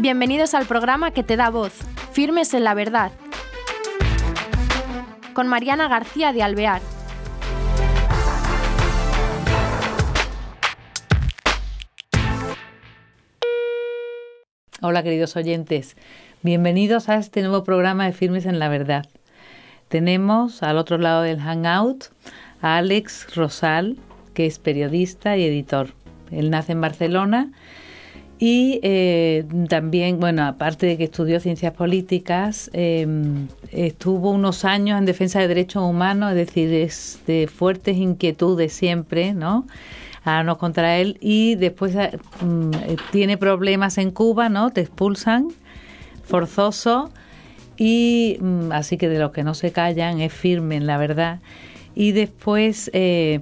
Bienvenidos al programa que te da voz, Firmes en la Verdad, con Mariana García de Alvear. Hola queridos oyentes, bienvenidos a este nuevo programa de Firmes en la Verdad. Tenemos al otro lado del Hangout a Alex Rosal, que es periodista y editor. Él nace en Barcelona y eh, también, bueno, aparte de que estudió ciencias políticas, em, estuvo unos años en defensa de derechos humanos, es decir, es de fuertes inquietudes siempre, ¿no? Ahora nos contra él y después eh, mm, eh, tiene problemas en Cuba, ¿no? Te expulsan, forzoso y mm, así que de los que no se callan es firme la verdad. Y después,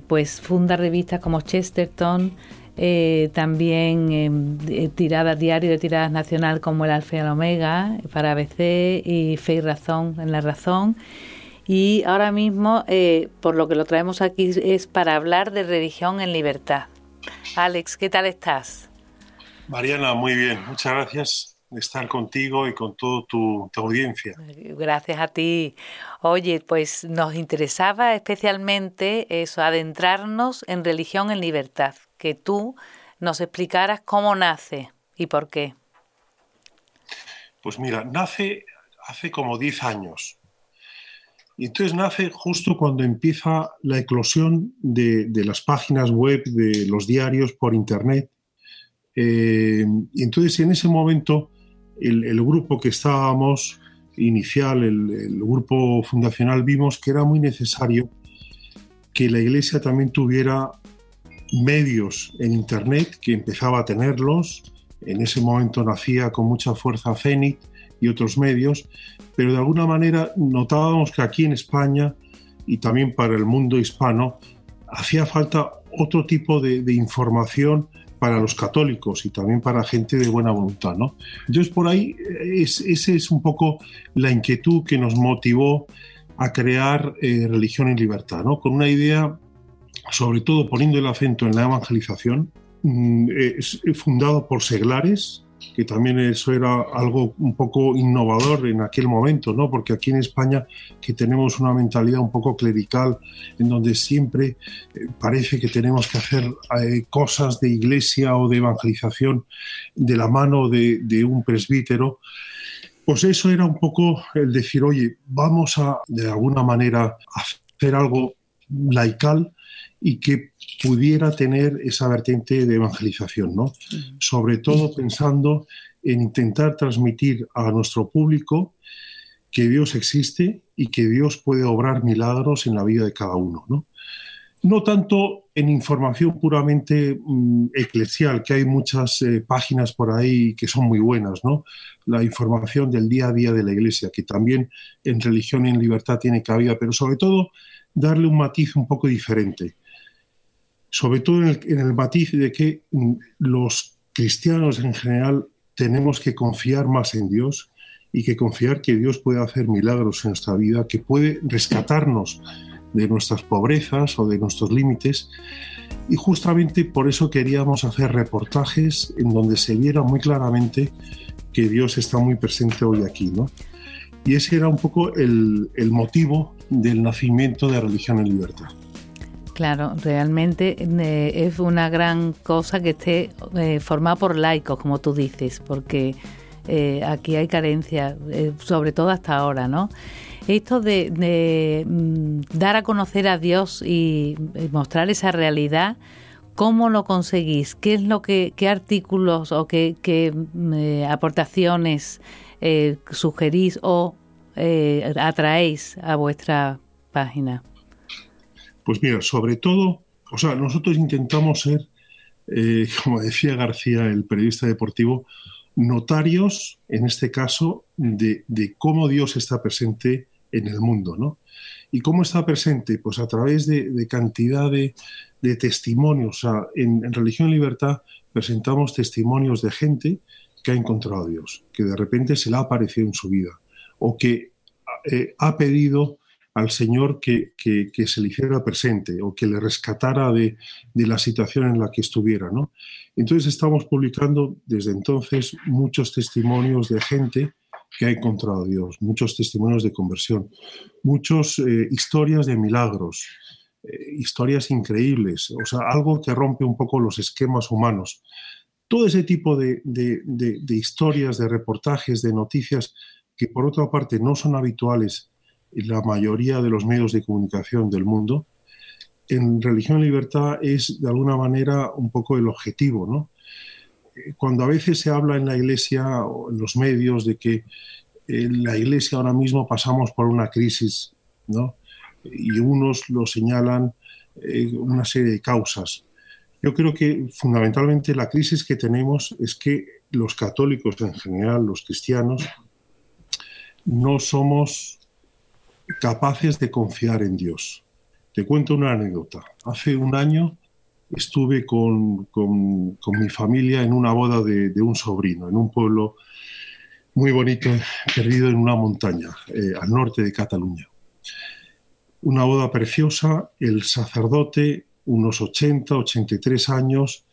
pues funda revistas como Chesterton, eh, también eh, tiradas diario de tiradas nacional como el Alfa y el Omega para ABC y Fe y Razón en la Razón. Y ahora mismo, eh, por lo que lo traemos aquí, es para hablar de religión en libertad. Alex, ¿qué tal estás? Mariana, muy bien. Muchas gracias de estar contigo y con toda tu, tu, audiencia. Gracias a ti. Oye, pues nos interesaba especialmente eso, adentrarnos en religión en libertad que tú nos explicaras cómo nace y por qué. Pues mira, nace hace como 10 años. Y entonces nace justo cuando empieza la eclosión de, las páginas web, de los diarios por Internet. Eh, entonces en ese momento el, grupo que estábamos inicial, el, el, grupo fundacional, vimos que era muy necesario que la Iglesia también tuviera medios en Internet, que empezaba a tenerlos. En ese momento nacía con mucha fuerza Zenit y otros medios, pero de alguna manera notábamos que aquí en España y también para el mundo hispano hacía falta otro tipo de, información para los católicos y también para gente de buena voluntad. ¿no? Entonces, por ahí, es, esa es un poco la inquietud que nos motivó a crear eh, Religión en Libertad, ¿no? con una idea sobre todo poniendo el acento en la evangelización, mm, es fundado por seglares, que también eso era algo un poco innovador en aquel momento, ¿no? Porque aquí en España que tenemos una mentalidad un poco clerical, en donde siempre eh, parece que tenemos que hacer eh, cosas de iglesia o de evangelización de la mano de, de un presbítero, pues eso era un poco el decir, oye, vamos a de alguna manera hacer algo laical y que pudiera tener esa vertiente de evangelización, ¿no? Sobre todo pensando en intentar transmitir a nuestro público que Dios existe y que Dios puede obrar milagros en la vida de cada uno, ¿no? No tanto en información puramente mm, eclesial, que hay muchas eh, páginas por ahí que son muy buenas, ¿no? La información del día a día de la Iglesia, que también en religión y en libertad tiene cabida, pero sobre todo darle un matiz un poco diferente sobre todo en el, matiz de que mm, los cristianos en general tenemos que confiar más en Dios y que confiar que Dios puede hacer milagros en nuestra vida, que puede rescatarnos de nuestras pobrezas o de nuestros límites. Y justamente por eso queríamos hacer reportajes en donde se viera muy claramente que Dios está muy presente hoy aquí. ¿no? Y ese era un poco el, el motivo del nacimiento de Religión en Libertad. Claro, realmente eh, es una gran cosa que esté eh, formado por laicos, como tú dices, porque eh, aquí hay carencia, sobre todo hasta ahora, ¿no? Esto de, mm, dar a conocer a Dios y, mostrar esa realidad, ¿cómo lo conseguís? ¿Qué es lo que, qué artículos o qué, mm, aportaciones sugerís o atraéis a vuestra página? Pues mira, sobre todo, o sea, nosotros intentamos ser, eh, como decía García, el periodista deportivo, notarios, en este caso, de, cómo Dios está presente en el mundo, ¿no? ¿Y cómo está presente? Pues a través de, cantidad de, testimonios. O sea, en, Religión y Libertad presentamos testimonios de gente que ha encontrado a Dios, que de repente se le ha aparecido en su vida, o que eh, ha pedido al Señor que, se le hiciera presente o que le rescatara de, la situación en la que estuviera. ¿no? Entonces estamos publicando desde entonces muchos testimonios de gente que ha encontrado Dios, muchos testimonios de conversión, muchas eh, historias de milagros, eh, historias increíbles, o sea, algo que rompe un poco los esquemas humanos. Todo ese tipo de, historias, de reportajes, de noticias que por otra parte no son habituales en la mayoría de los medios de comunicación del mundo, en Religión y Libertad es de alguna manera un poco el objetivo, ¿no? Eh, cuando a veces se habla en la Iglesia o en los medios de que en la Iglesia ahora mismo pasamos por una crisis, ¿no? y unos lo señalan eh, una serie de causas. Yo creo que fundamentalmente la crisis que tenemos es que los católicos en general, los cristianos, no somos capaces de confiar en Dios. Te cuento una anécdota. Hace un año estuve con, con, mi familia en una boda de, un sobrino, en un pueblo muy bonito, perdido en una montaña, eh, al norte de Cataluña una boda preciosa, el sacerdote, unos 80, 83 años,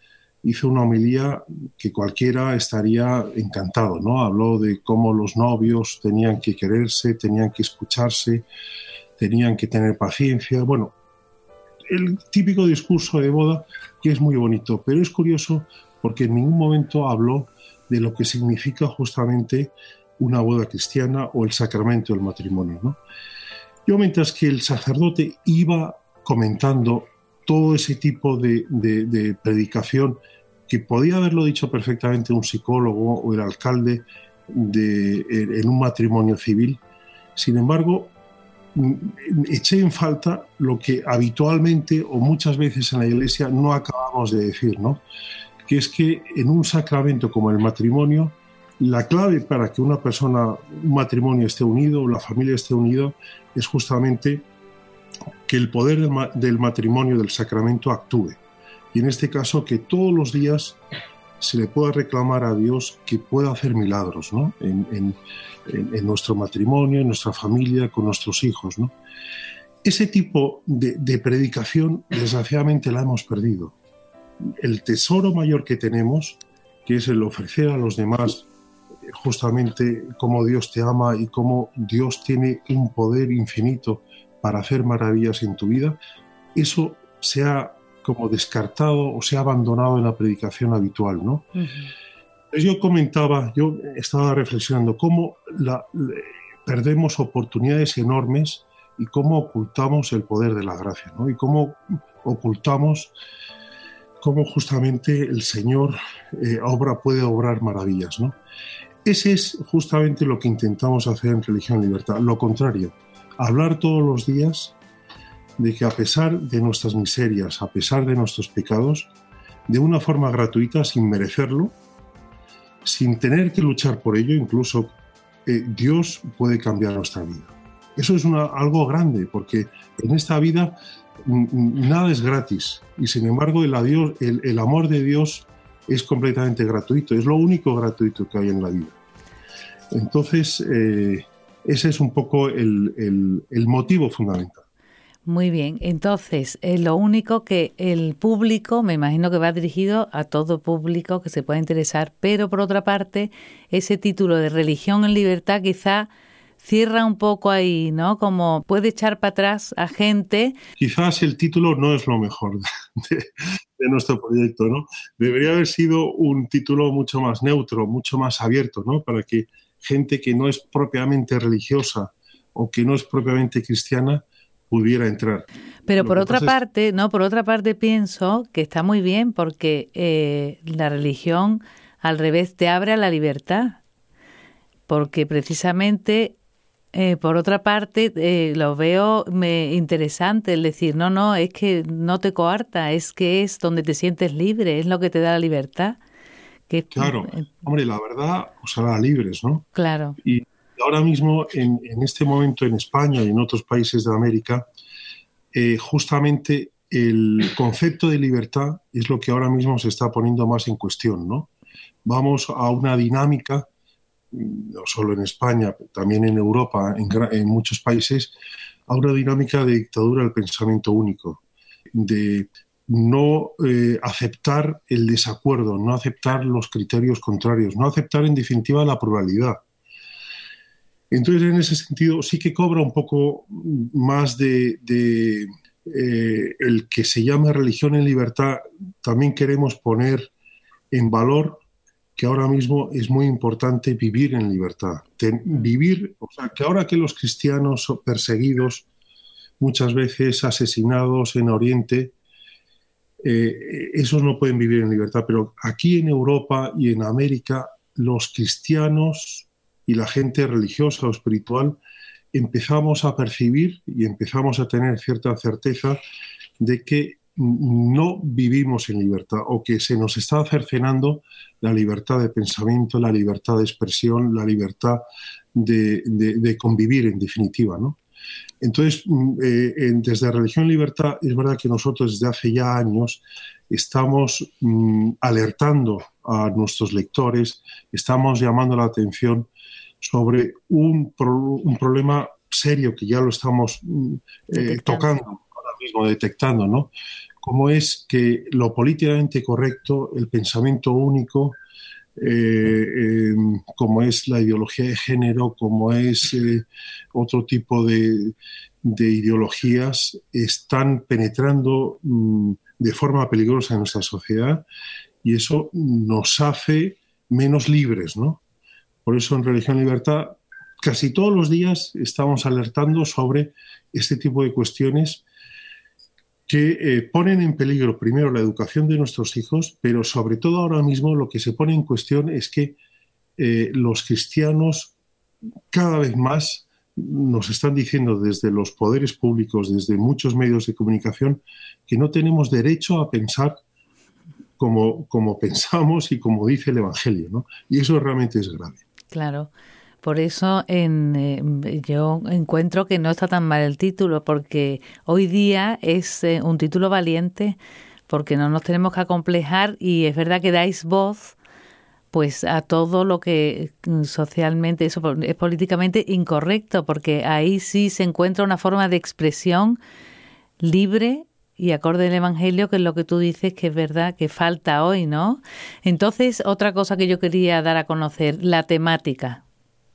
hizo una homilía que cualquiera estaría encantado, ¿no? Habló de cómo los novios tenían que quererse, tenían que escucharse, tenían que tener paciencia, bueno, el típico discurso de boda que es muy bonito, pero es curioso porque en ningún momento habló de lo que significa justamente una boda cristiana o el sacramento del matrimonio, ¿no? Yo mientras que el sacerdote iba comentando todo ese tipo de, predicación que podía haberlo dicho perfectamente un psicólogo o el alcalde de, en un matrimonio civil, sin embargo, eché en falta lo que habitualmente o muchas veces en la iglesia no acabamos de decir, ¿no? que es que en un sacramento como el matrimonio, la clave para que una persona, un matrimonio esté unido, la familia esté unido, es justamente que el poder del matrimonio, del sacramento, actúe. Y en este caso, que todos los días se le pueda reclamar a Dios que pueda hacer milagros ¿no? en, nuestro matrimonio, en nuestra familia, con nuestros hijos. ¿no? Ese tipo de, predicación, desgraciadamente, la hemos perdido. El tesoro mayor que tenemos, que es el ofrecer a los demás justamente cómo Dios te ama y cómo Dios tiene un poder infinito para hacer maravillas en tu vida, eso se ha como descartado o se ha abandonado en la predicación habitual, ¿no? Yo comentaba, yo estaba reflexionando cómo perdemos oportunidades enormes y cómo ocultamos el poder de la gracia, ¿no? Y cómo ocultamos cómo justamente el Señor eh, obra, puede obrar maravillas, ¿no? Ese es justamente lo que intentamos hacer en Religión Libertad. Lo contrario, hablar todos los días de que a pesar de nuestras miserias, a pesar de nuestros pecados, de una forma gratuita, sin merecerlo, sin tener que luchar por ello, incluso eh, Dios puede cambiar nuestra vida. Eso es algo grande, porque en esta vida nada es gratis y sin embargo el, el amor de Dios es completamente gratuito, es lo único gratuito que hay en la vida. Entonces, eh, ese es un poco el, motivo fundamental. Muy bien, entonces es lo único que el público, me imagino que va dirigido a todo público que se pueda interesar, pero por otra parte, ese título de religión en libertad quizá cierra un poco ahí, ¿no? Como puede echar para atrás a gente. Quizás el título no es lo mejor de, de, nuestro proyecto, ¿no? Debería haber sido un título mucho más neutro, mucho más abierto, ¿no? Para que gente que no es propiamente religiosa o que no es propiamente cristiana pudiera entrar. Pero por otra parte, no, por otra parte pienso que está muy bien porque eh, la religión al revés te abre a la libertad, porque precisamente eh, por otra parte, eh, lo veo me, interesante el decir, no, no, es que no te coarta, es que es donde te sientes libre, es lo que te da la libertad claro, eh, hombre, la verdad os hará libres, ¿no? Claro. Y ahora mismo, en, este momento en España y en otros países de América, eh, justamente el concepto de libertad es lo que ahora mismo se está poniendo más en cuestión, ¿no? Vamos a una dinámica, no solo en España, también en Europa, en, en muchos países, a una dinámica de dictadura del pensamiento único, de no eh, aceptar el desacuerdo, no aceptar los criterios contrarios, no aceptar en definitiva la pluralidad. Entonces, en ese sentido, sí que cobra un poco más de, eh, el que se llame religión en libertad. También queremos poner en valor que ahora mismo es muy importante vivir en libertad. Mm. vivir, o sea, que ahora que los cristianos perseguidos, muchas veces asesinados en Oriente, eh, esos no pueden vivir en libertad, pero aquí en Europa y en América, los cristianos y la gente religiosa o espiritual empezamos a percibir y empezamos a tener cierta certeza de que no vivimos en libertad o que se nos está cercenando la libertad de pensamiento, la libertad de expresión, la libertad de, de convivir en definitiva, ¿no? Entonces, mm, eh, desde Religión y Libertad, es verdad que nosotros desde hace ya años estamos mm, alertando a nuestros lectores, estamos llamando la atención sobre un, problema serio que ya lo estamos mm, eh, tocando ahora mismo, detectando, ¿no? Como es que lo políticamente correcto, el pensamiento único, eh, como es la ideología de género, como es eh, otro tipo de, ideologías, están penetrando mm, de forma peligrosa en nuestra sociedad y eso nos hace menos libres, ¿no? Por eso en Religión Libertad casi todos los días estamos alertando sobre este tipo de cuestiones que eh, ponen en peligro primero la educación de nuestros hijos, pero sobre todo ahora mismo lo que se pone en cuestión es que eh, los cristianos cada vez más nos están diciendo desde los poderes públicos, desde muchos medios de comunicación, que no tenemos derecho a pensar como, como pensamos y como dice el Evangelio, ¿no? Y eso realmente es grave. Claro. Por eso en, eh, yo encuentro que no está tan mal el título, porque hoy día es eh, un título valiente, porque no nos tenemos que acomplejar y es verdad que dais voz pues a todo lo que mm, socialmente eso es políticamente incorrecto, porque ahí sí se encuentra una forma de expresión libre y acorde al Evangelio, que es lo que tú dices que es verdad que falta hoy, ¿no? Entonces, otra cosa que yo quería dar a conocer, la temática.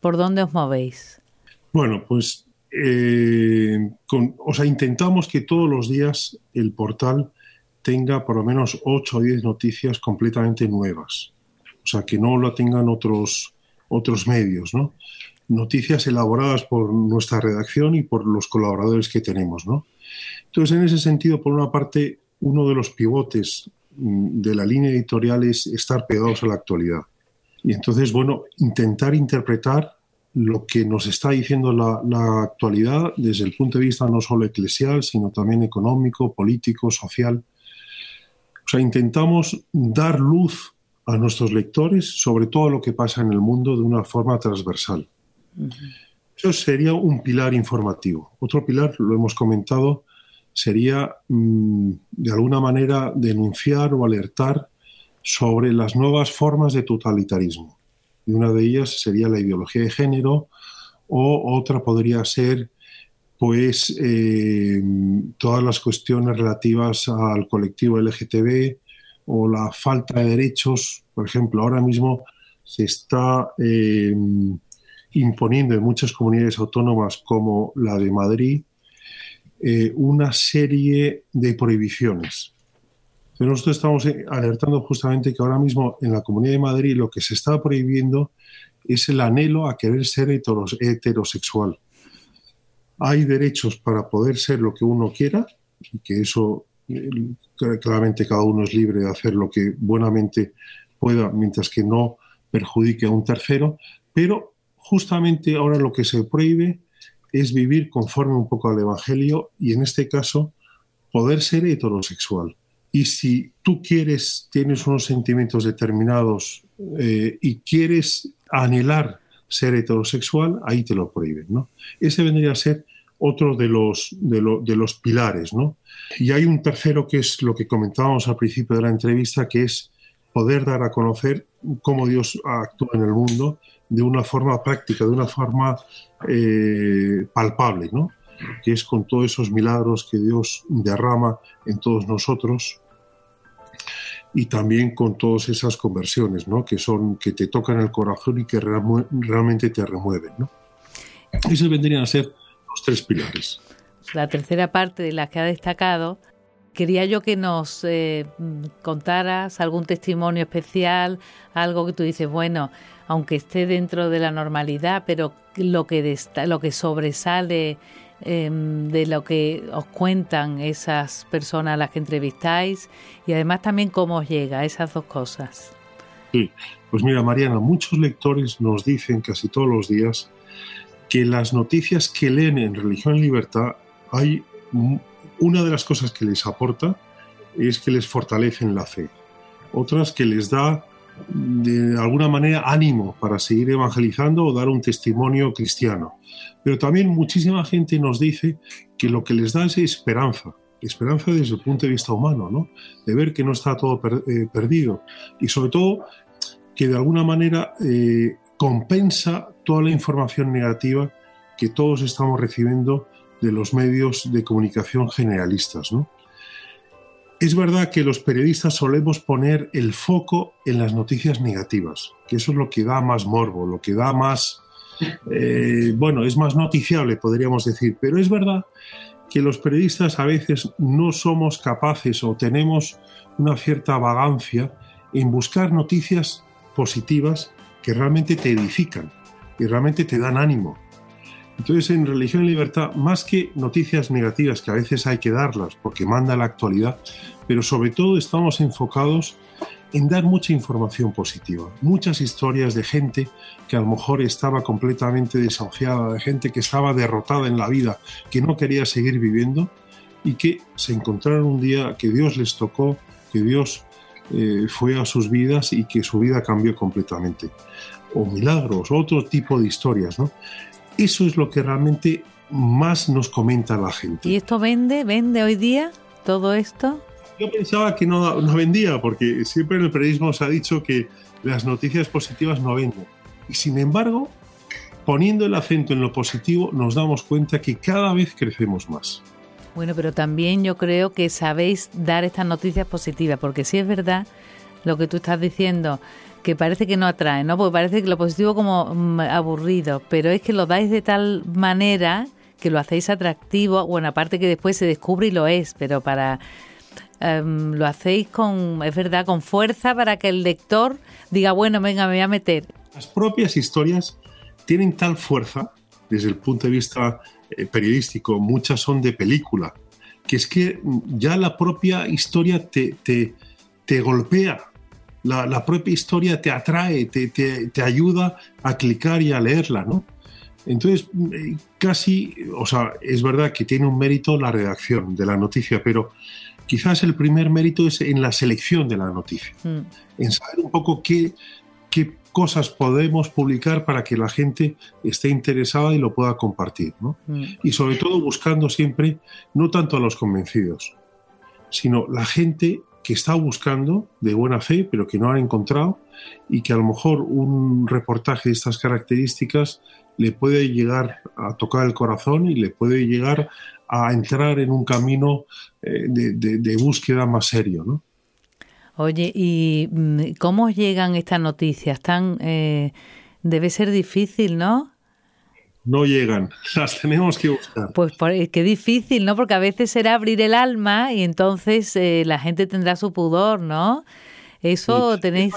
¿Por dónde os movéis? Bueno, pues eh, o sea, intentamos que todos los días el portal tenga por lo menos 8 o 10 noticias completamente nuevas. O sea, que no lo tengan otros, otros medios, ¿no? Noticias elaboradas por nuestra redacción y por los colaboradores que tenemos, ¿no? Entonces, en ese sentido, por una parte, uno de los pivotes mm, de la línea editorial es estar pegados a la actualidad. Y entonces, bueno, intentar interpretar lo que nos está diciendo la, actualidad desde el punto de vista no solo eclesial, sino también económico, político, social. O sea, intentamos dar luz a nuestros lectores sobre todo lo que pasa en el mundo de una forma transversal. Eso sería un pilar informativo. Otro pilar, lo hemos comentado, sería mm, de alguna manera denunciar o alertar sobre las nuevas formas de totalitarismo. Y una de ellas sería la ideología de género o otra podría ser pues eh, todas las cuestiones relativas al colectivo LGTB o la falta de derechos. Por ejemplo, ahora mismo se está eh, imponiendo en muchas comunidades autónomas como la de Madrid eh, una serie de prohibiciones pero nosotros estamos eh, alertando justamente que ahora mismo en la Comunidad de Madrid lo que se está prohibiendo es el anhelo a querer ser heterosexual. Hay derechos para poder ser lo que uno quiera y que eso eh, claramente cada uno es libre de hacer lo que buenamente pueda mientras que no perjudique a un tercero, pero justamente ahora lo que se prohíbe es vivir conforme un poco al Evangelio y en este caso poder ser heterosexual. Y si tú quieres, tienes unos sentimientos determinados eh, y quieres anhelar ser heterosexual, ahí te lo prohíben. ¿no? Ese vendría a ser otro de los, de, los pilares. ¿no? Y hay un tercero que es lo que comentábamos al principio de la entrevista, que es poder dar a conocer cómo Dios actúa en el mundo de una forma práctica, de una forma eh, palpable. ¿no? que es con todos esos milagros que Dios derrama en todos nosotros y también con todas esas conversiones, ¿no? Que son que te tocan el corazón y que realmente te remueven, ¿no? Esos vendrían a ser los tres pilares. La tercera parte de la que ha destacado, quería yo que nos eh, contaras algún testimonio especial, algo que tú dices, bueno, aunque esté dentro de la normalidad, pero lo que, lo que sobresale Em, de lo que os cuentan esas personas a las que entrevistáis y además también cómo os llega esas dos cosas. Sí, pues mira Mariana, muchos lectores nos dicen casi todos los días que las noticias que leen en Religión y Libertad hay una de las cosas que les aporta es que les fortalecen la fe, otras que les da de alguna manera ánimo para seguir evangelizando o dar un testimonio cristiano. Pero también muchísima gente nos dice que lo que les da es esperanza, esperanza desde el punto de vista humano, ¿no? de ver que no está todo eh, perdido y sobre todo que de alguna manera eh, compensa toda la información negativa que todos estamos recibiendo de los medios de comunicación generalistas. ¿no? Es verdad que los periodistas solemos poner el foco en las noticias negativas, que eso es lo que da más morbo, lo que da más, eh, bueno, es más noticiable, podríamos decir, pero es verdad que los periodistas a veces no somos capaces o tenemos una cierta vagancia en buscar noticias positivas que realmente te edifican y realmente te dan ánimo. Entonces, en Religión y Libertad, más que noticias negativas, que a veces hay que darlas porque manda la actualidad, pero sobre todo estamos enfocados en dar mucha información positiva, muchas historias de gente que a lo mejor estaba completamente desahuciada, de gente que estaba derrotada en la vida, que no quería seguir viviendo y que se encontraron un día que Dios les tocó, que Dios eh, fue a sus vidas y que su vida cambió completamente. O milagros, otro tipo de historias, ¿no? Eso es lo que realmente más nos comenta la gente. ¿Y esto vende? ¿Vende hoy día todo esto? Yo pensaba que no, no vendía, porque siempre en el periodismo se ha dicho que las noticias positivas no venden. Y sin embargo, poniendo el acento en lo positivo, nos damos cuenta que cada vez crecemos más. Bueno, pero también yo creo que sabéis dar estas noticias positivas, porque si es verdad lo que tú estás diciendo, que parece que no atrae, ¿no? Porque parece que lo positivo como mm, aburrido, pero es que lo dais de tal manera que lo hacéis atractivo, bueno, aparte que después se descubre y lo es, pero para em, lo hacéis con, es verdad, con fuerza para que el lector diga, bueno, venga, me voy a meter. Las propias historias tienen tal fuerza desde el punto de vista eh, periodístico, muchas son de película, que es que ya la propia historia te, te, te golpea la, propia historia te atrae, te, ayuda a clicar y a leerla, ¿no? Entonces, eh, casi, o sea, es verdad que tiene un mérito la redacción de la noticia, pero quizás el primer mérito es en la selección de la noticia, mm. en saber un poco qué, qué cosas podemos publicar para que la gente esté interesada y lo pueda compartir, ¿no? Mm. Y sobre todo buscando siempre, no tanto a los convencidos, sino la gente que está buscando de buena fe, pero que no ha encontrado, y que a lo mejor un reportaje de estas características le puede llegar a tocar el corazón y le puede llegar a entrar en un camino eh, de, búsqueda más serio, ¿no? Oye, ¿y mm, cómo llegan estas noticias? Tan, eh, debe ser difícil, ¿no? No llegan, las tenemos que buscar. Pues qué difícil, ¿no? Porque a veces será abrir el alma y entonces eh, la gente tendrá su pudor, ¿no? Eso tenéis...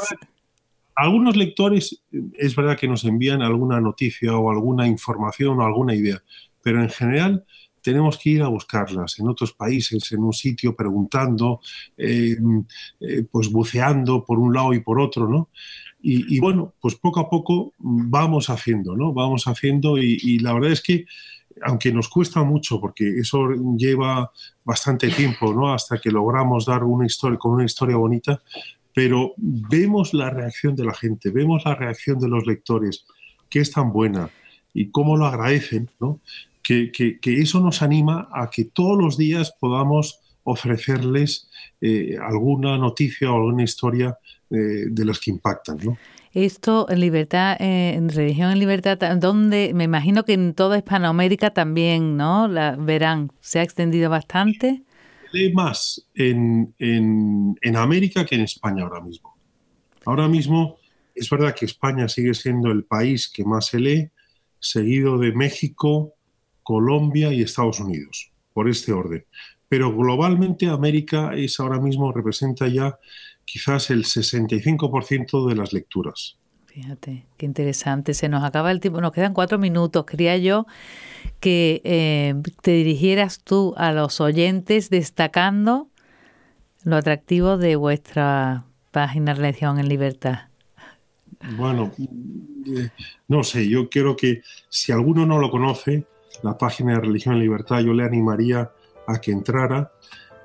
Algunos lectores es verdad que nos envían alguna noticia o alguna información o alguna idea, pero en general tenemos que ir a buscarlas en otros países, en un sitio, preguntando, eh, pues buceando por un lado y por otro, ¿no? Y, bueno, pues poco a poco vamos haciendo, ¿no? Vamos haciendo y, la verdad es que aunque nos cuesta mucho, porque eso lleva bastante tiempo, ¿no? Hasta que logramos dar una historia con una historia bonita, pero vemos la reacción de la gente, vemos la reacción de los lectores, que es tan buena y cómo lo agradecen, ¿no? Que, eso nos anima a que todos los días podamos ofrecerles eh, alguna noticia o alguna historia de las que impactan. ¿no? Esto en libertad, eh, en religión en libertad, donde me imagino que en toda Hispanoamérica también, ¿no? La verán, se ha extendido bastante. Lee más en, en América que en España ahora mismo. Ahora mismo es verdad que España sigue siendo el país que más se lee, seguido de México, Colombia y Estados Unidos, por este orden. Pero globalmente América es ahora mismo representa ya quizás el 65% de las lecturas. Fíjate, qué interesante. Se nos acaba el tiempo, nos quedan cuatro minutos. Quería yo que eh, te dirigieras tú a los oyentes destacando lo atractivo de vuestra página Religión en Libertad. Bueno, eh, no sé, yo quiero que si alguno no lo conoce, la página de Religión en Libertad, yo le animaría a que entrara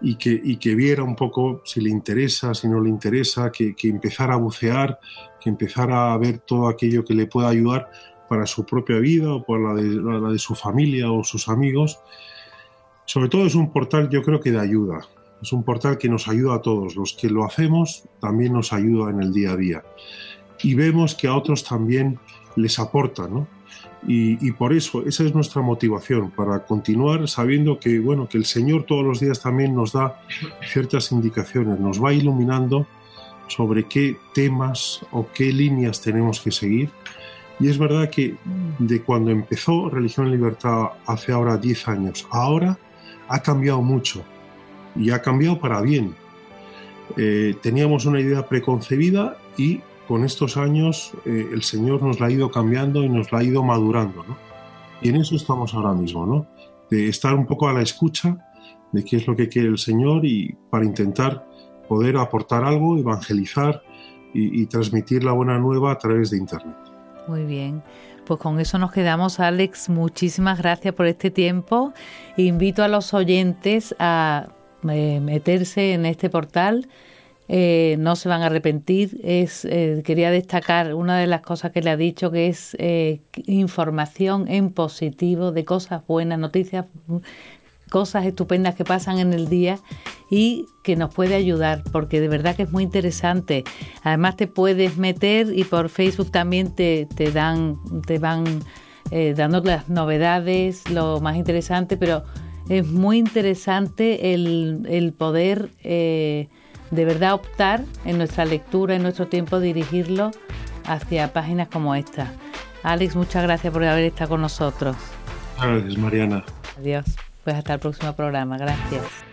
y que, y que viera un poco si le interesa, si no le interesa, que, que empezara a bucear, que empezara a ver todo aquello que le pueda ayudar para su propia vida o para la de, la de su familia o sus amigos. Sobre todo es un portal yo creo que de ayuda, es un portal que nos ayuda a todos, los que lo hacemos también nos ayuda en el día a día y vemos que a otros también les aporta, ¿no? Y, por eso, esa es nuestra motivación, para continuar sabiendo que, bueno, que el Señor todos los días también nos da ciertas indicaciones, nos va iluminando sobre qué temas o qué líneas tenemos que seguir. Y es verdad que de cuando empezó Religión en Libertad hace ahora 10 años, ahora ha cambiado mucho y ha cambiado para bien. Eh, teníamos una idea preconcebida y con estos años eh, el Señor nos la ha ido cambiando y nos la ha ido madurando, ¿no? Y en eso estamos ahora mismo, ¿no? De estar un poco a la escucha de qué es lo que quiere el Señor y para intentar poder aportar algo, evangelizar y, transmitir la buena nueva a través de Internet. Muy bien. Pues con eso nos quedamos, Alex. Muchísimas gracias por este tiempo. Invito a los oyentes a eh, meterse en este portal eh, no se van a arrepentir. Es, eh, quería destacar una de las cosas que le ha dicho, que es eh, información en positivo de cosas buenas, noticias, cosas estupendas que pasan en el día y que nos puede ayudar, porque de verdad que es muy interesante. Además te puedes meter y por Facebook también te, te dan, te van dando las novedades, lo más interesante, pero es muy interesante el, el poder de verdad optar en nuestra lectura, en nuestro tiempo, dirigirlo hacia páginas como esta. Alex, muchas gracias por haber estado con nosotros. Gracias, Mariana. Adiós. Pues hasta el próximo programa. Gracias.